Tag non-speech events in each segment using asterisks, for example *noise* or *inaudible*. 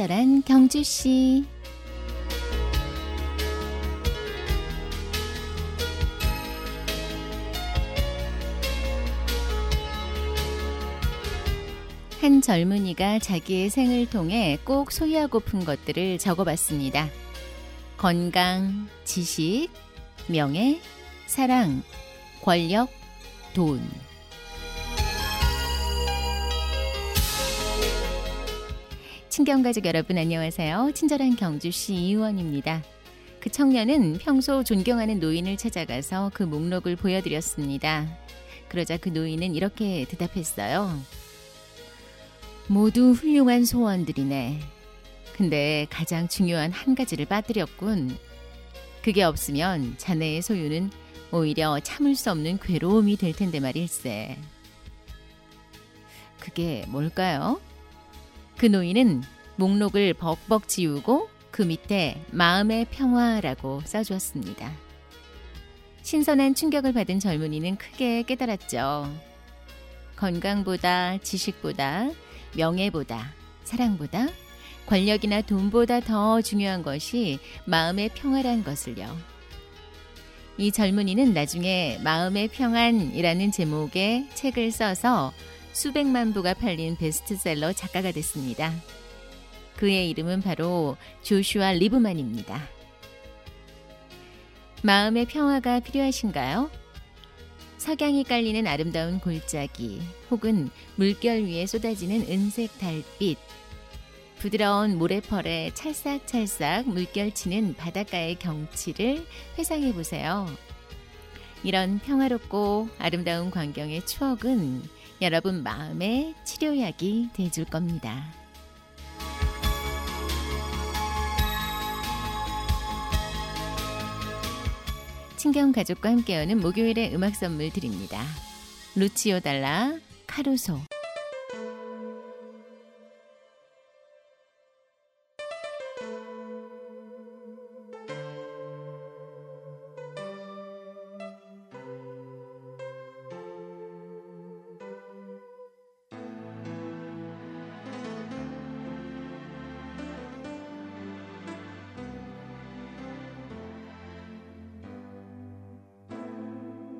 친절한 경주 씨. 한 젊은이가 자기의 생을 통해 꼭 소유하고픈 것들을 적어봤습니다. 건강, 지식, 명예, 사랑, 권력, 돈. 친경가족 여러분 안녕하세요. 친절한 경주시 이의원입니다. 그 청년은 평소 존경하는 노인을 찾아가서 그 목록을 보여드렸습니다. 그러자 그 노인은 이렇게 대답했어요. 모두 훌륭한 소원들이네. 근데 가장 중요한 한 가지를 빠뜨렸군. 그게 없으면 자네의 소유는 오히려 참을 수 없는 괴로움이 될 텐데 말일세. 그게 뭘까요? 그 노인은 목록을 벅벅 지우고 그 밑에 마음의 평화라고 써주었습니다. 신선한 충격을 받은 젊은이는 크게 깨달았죠. 건강보다 지식보다 명예보다, 사랑보다, 권력이나 돈보다 더 중요한 것이 마음의 평화란 것을요. 이 젊은이는 나중에 마음의 평안이라는 제목의 책을 써서 수백만 부가 팔린 베스트셀러 작가가 됐습니다. 그의 이름은 바로 조슈아 리브만입니다. 마음의 평화가 필요하신가요? 석양이 깔리는 아름다운 골짜기 혹은 물결 위에 쏟아지는 은색 달빛 부드러운 모래펄에 찰싹찰싹 물결치는 바닷가의 경치를 회상해 보세요. 이런 평화롭고 아름다운 광경의 추억은 여러분 마음의 치료약이 돼줄 겁니다. 친경 가족과 함께하는 목요일의 음악 선물 드립니다. 루치오 달라 카루소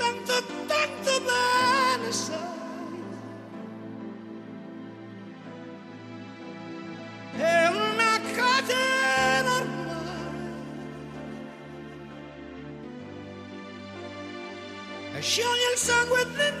Tanto bene sai. È una. E scioglie il sangue dentro.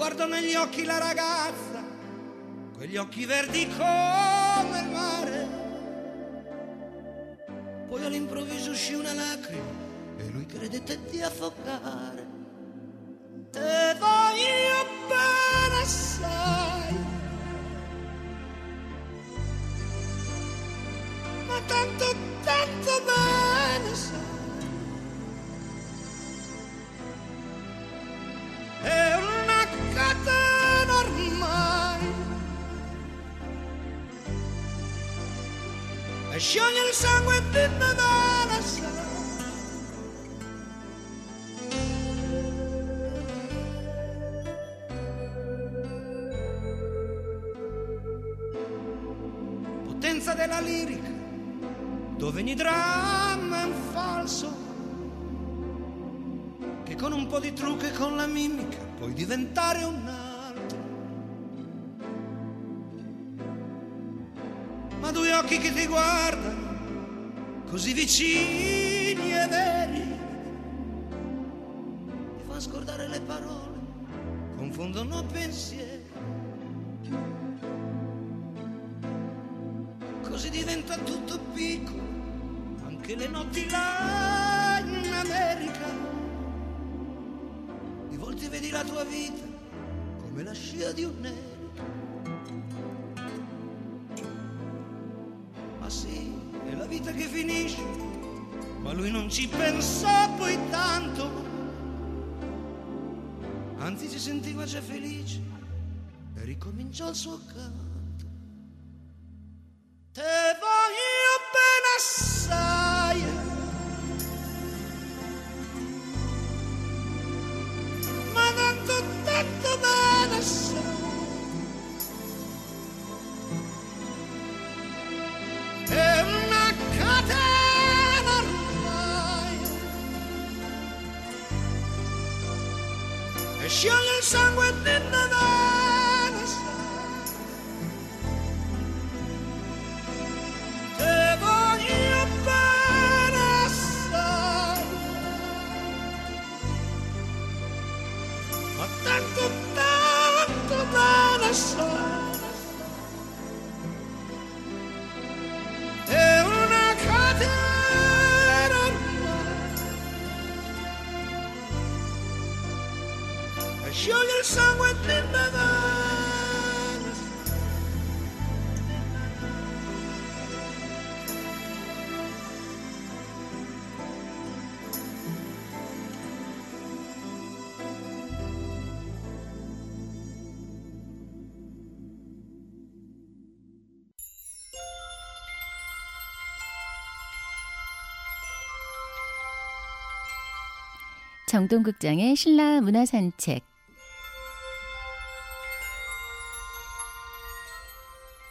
Guardo negli occhi la ragazza, quegli occhi verdi come il mare. Poi all'improvviso uscì una lacrima e lui credette di affogare. Te voglio bene assai, ma tanto, tanto scioglie il sangue dentro dalla sala. Potenza della lirica, dove ogni dramma è un falso, che con un po' di trucco e con la mimica puoi diventare un altro. Occhi che ti guardano, così vicini e veri, ti fa scordare le parole, confondono pensieri. così diventa tutto piccolo, anche le notti là in America. Di volte vedi la tua vita come la scia di un nero. Vita che finisce, ma lui non ci pensò poi tanto. Anzi si sentiva già felice e ricominciò il suo canto. 정동극장의 신라 문화산책.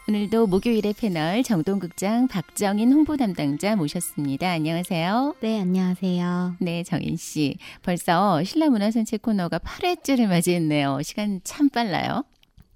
오늘도 목요일의 패널 정동극장 박정인 홍보 담당자 모셨습니다. 안녕하세요. 네, 안녕하세요. 네, 정인 씨. 벌써 신라 문화산책 코너가 8회째를 맞이했네요. 시간 참 빨라요.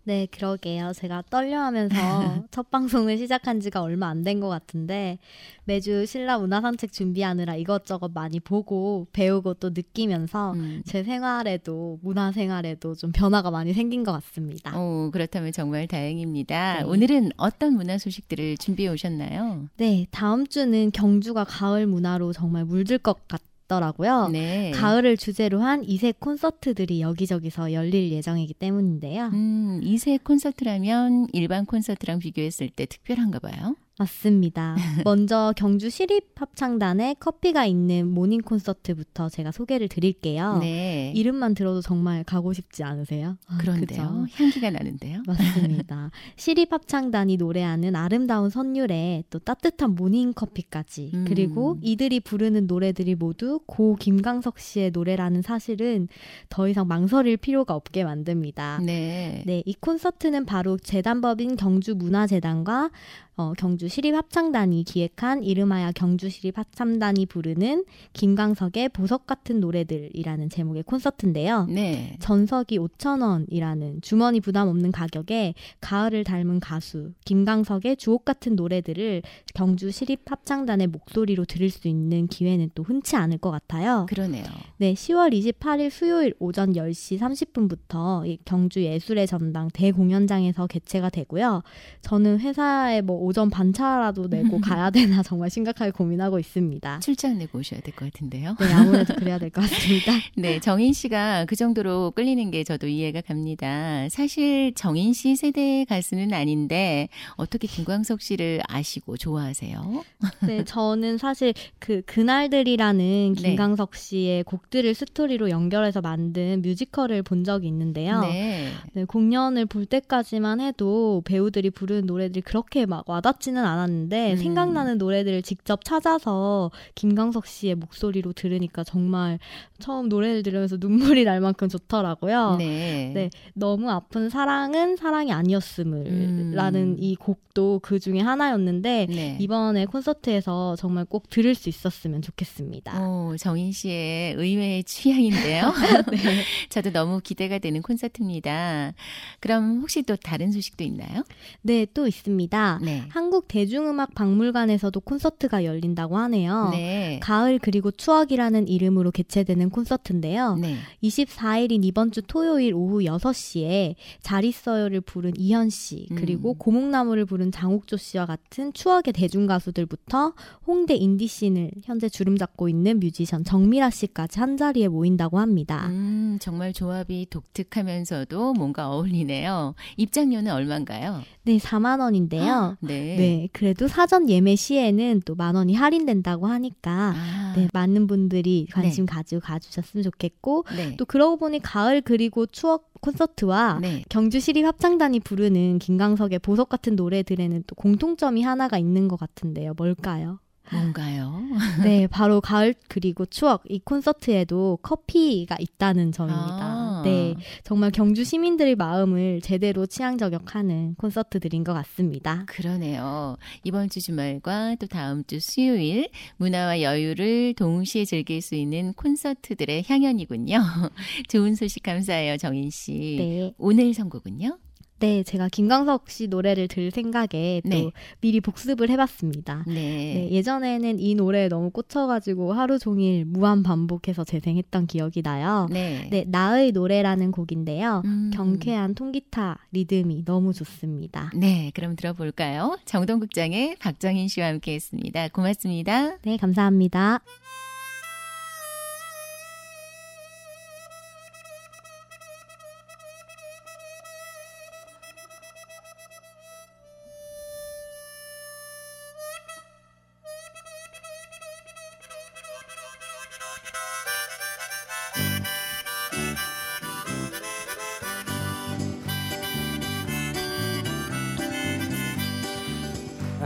네, 그러게요. 제가 떨려하면서 *laughs* 첫 방송을 시작한 지가 얼마 안 된 것 같은데 매주 신라 문화 산책 준비하느라 이것저것 많이 보고 배우고 또 느끼면서 음. 제 생활에도 문화 생활에도 좀 변화가 많이 생긴 것 같습니다. 오, 그렇다면 정말 다행입니다. 네. 오늘은 어떤 문화 소식들을 준비해 오셨나요? 네, 다음 주는 경주가 가을 문화로 정말 물들 것 같 더라고요. 네. 가을을 주제로 한 이색 콘서트들이 여기저기서 열릴 예정이기 때문인데요. 음, 이세 콘서트라면 일반 콘서트랑 비교했을 때 특별한가 봐요. 맞습니다. 먼저 경주 시립합창단의 커피가 있는 모닝 콘서트부터 제가 소개를 드릴게요. 네. 이름만 들어도 정말 가고 싶지 않으세요? 아, 그런데요. 향기가 나는데요. 맞습니다. *laughs* 시립합창단이 노래하는 아름다운 선율에 또 따뜻한 모닝 커피까지 음. 그리고 이들이 부르는 노래들이 모두 고 김광석 씨의 노래라는 사실은 더 이상 망설일 필요가 없게 만듭니다. 네. 네, 이 콘서트는 바로 재단법인 경주문화재단과 어, 경주 시립합창단이 기획한 이름하여 경주 시립합창단이 부르는 김광석의 보석 같은 노래들이라는 제목의 콘서트인데요. 네. 전석이 5,000원이라는 주머니 부담 없는 가격에 가을을 닮은 가수 김광석의 주옥 같은 노래들을 경주 시립합창단의 목소리로 들을 수 있는 기회는 또 흔치 않을 것 같아요. 그러네요. 네, 10월 28일 수요일 오전 10시 30분부터 이 경주 예술의 전당 대공연장에서 개최가 되고요. 저는 회사에 뭐 오전 반차라도 내고 *laughs* 가야 되나 정말 심각하게 고민하고 있습니다. 출장 내고 오셔야 될 것 같은데요. 네, 아무래도 *laughs* 그래야 될 것 같습니다. *laughs* 네, 정인 씨가 그 정도로 끌리는 게 저도 이해가 갑니다. 사실 정인 씨 세대의 가수는 아닌데 어떻게 김광석 씨를 아시고 좋아하세요? 네, 저는 사실 그 그날들이라는 네. 김광석 씨의 곡들을 스토리로 연결해서 만든 뮤지컬을 본 적이 있는데요. 네. 네, 공연을 볼 때까지만 해도 배우들이 부르는 노래들이 그렇게 막 와닿지는 않았는데 음. 생각나는 노래들을 직접 찾아서 김광석 씨의 목소리로 들으니까 정말 처음 노래를 들으면서 눈물이 날 만큼 좋더라고요. 네. 네, 너무 아픈 사랑은 사랑이 아니었음을 음. 라는 이 곡도 그 중에 하나였는데 네. 이번에 콘서트에서 정말 꼭 들을 수 있었으면 좋겠습니다. 오, 정인 씨의 의외의 취향인데요. *laughs* 네. *laughs* 저도 너무 기대가 되는 콘서트입니다. 그럼 혹시 또 다른 소식도 있나요? 네, 또 있습니다. 네. 한국 대중음악 박물관에서도 콘서트가 열린다고 하네요. 네. 가을 그리고 추억이라는 이름으로 개최되는 콘서트인데요. 네. 24일인 이번 주 토요일 오후 6시에 잘 있어요를 부른 이현 씨, 그리고 음. 고목나무를 부른 장옥조 씨와 같은 추억의 대중 가수들부터 홍대 인디 씬을 현재 주름 잡고 있는 뮤지션 정미라 씨까지 한 자리에 모인다고 합니다. 음, 정말 조합이 독특하면서도 뭔가 어울리네요. 입장료는 얼마인가요? 네, 4만 원인데요. 네. 네, 그래도 사전 예매 시에는 또 만 원이 할인된다고 하니까 아, 네, 많은 분들이 관심 가지고 가주셨으면 좋겠고 네. 또 그러고 보니 가을 그리고 추억 콘서트와 네. 경주 시립 합창단이 부르는 김광석의 보석 같은 노래들에는 또 공통점이 하나가 있는 것 같은데요. 뭘까요? 뭔가요? 네, 바로 가을 그리고 추억 이 콘서트에도 커피가 있다는 점입니다. 아. 네, 정말 경주 시민들의 마음을 제대로 취향 저격하는 콘서트들인 것 같습니다. 그러네요. 이번 주 주말과 또 다음 주 수요일 문화와 여유를 동시에 즐길 수 있는 콘서트들의 향연이군요. *laughs* 좋은 소식 감사해요, 정인 씨. 네, 오늘 선곡은요? 네, 제가 김광석 씨 노래를 들 생각에 또 네. 미리 복습을 해봤습니다. 네. 네, 예전에는 이 노래에 너무 꽂혀가지고 하루 종일 무한 반복해서 재생했던 기억이 나요. 네. 네, 나의 노래라는 곡인데요. 음. 경쾌한 통기타 리듬이 너무 좋습니다. 네, 그럼 들어볼까요? 정동국장의 박정인 씨와 함께 했습니다. 고맙습니다. 네, 감사합니다.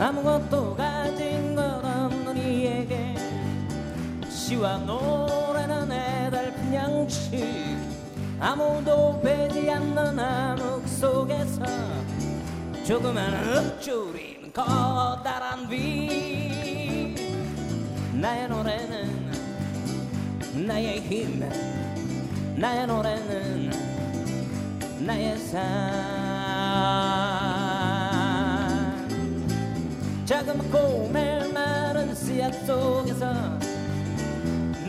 아무것도 가진 것 없는 이에게. 시와 노래는 애달픈 양식 아무도 배지 않는 암흑 속에서 조그만 읊조린 커다란 빛 나의 노래는 나의 힘. 나의 노래는 나의 삶 자그맣고 메마른 씨앗 속에서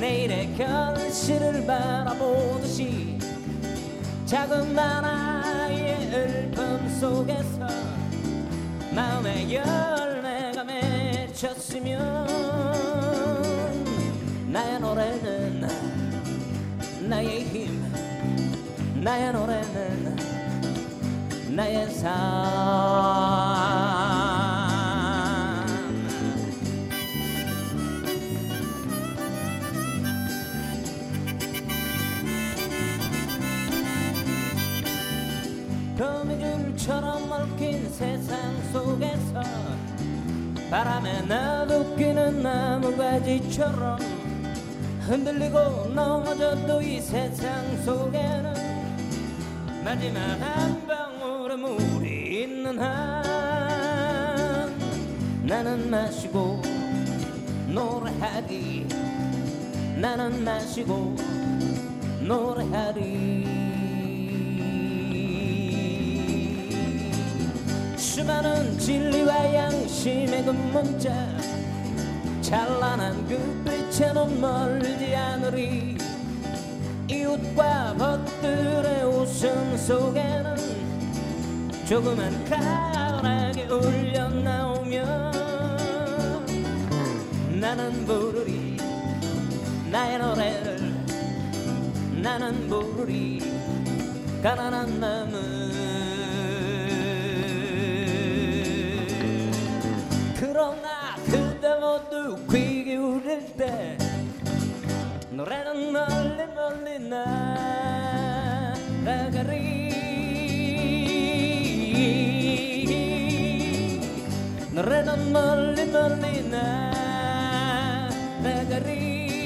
내일의 결실을 바라보듯이 자그만 아이의 을품 속에서 마음의 열매가 맺혔으면 나의 노래는 나의 힘 나의 노래는 나의 삶 거미줄처럼 얽힌 세상 속에서 바람에 나도끼는 나무가지처럼 흔들리고 넘어져도 이 세상 속에는 마지막 한 방울의 물이 있는 한. 나는 마시고 노래하리 나는 마시고 노래하리 수많은 진리와 양심의 그 문자 찬란한 그 빛에는 멀지 않으리. 이웃과 벗들의 웃음 속에는 조그만 가락이 울려 나오면 나는 부르리 나의 노래를 나는 부르리. 가난한 마음을 그러나 그대 모두 귀 기울일 때 노래는 멀리 멀리 날아가리. 노래는 멀리 멀리 나 나가리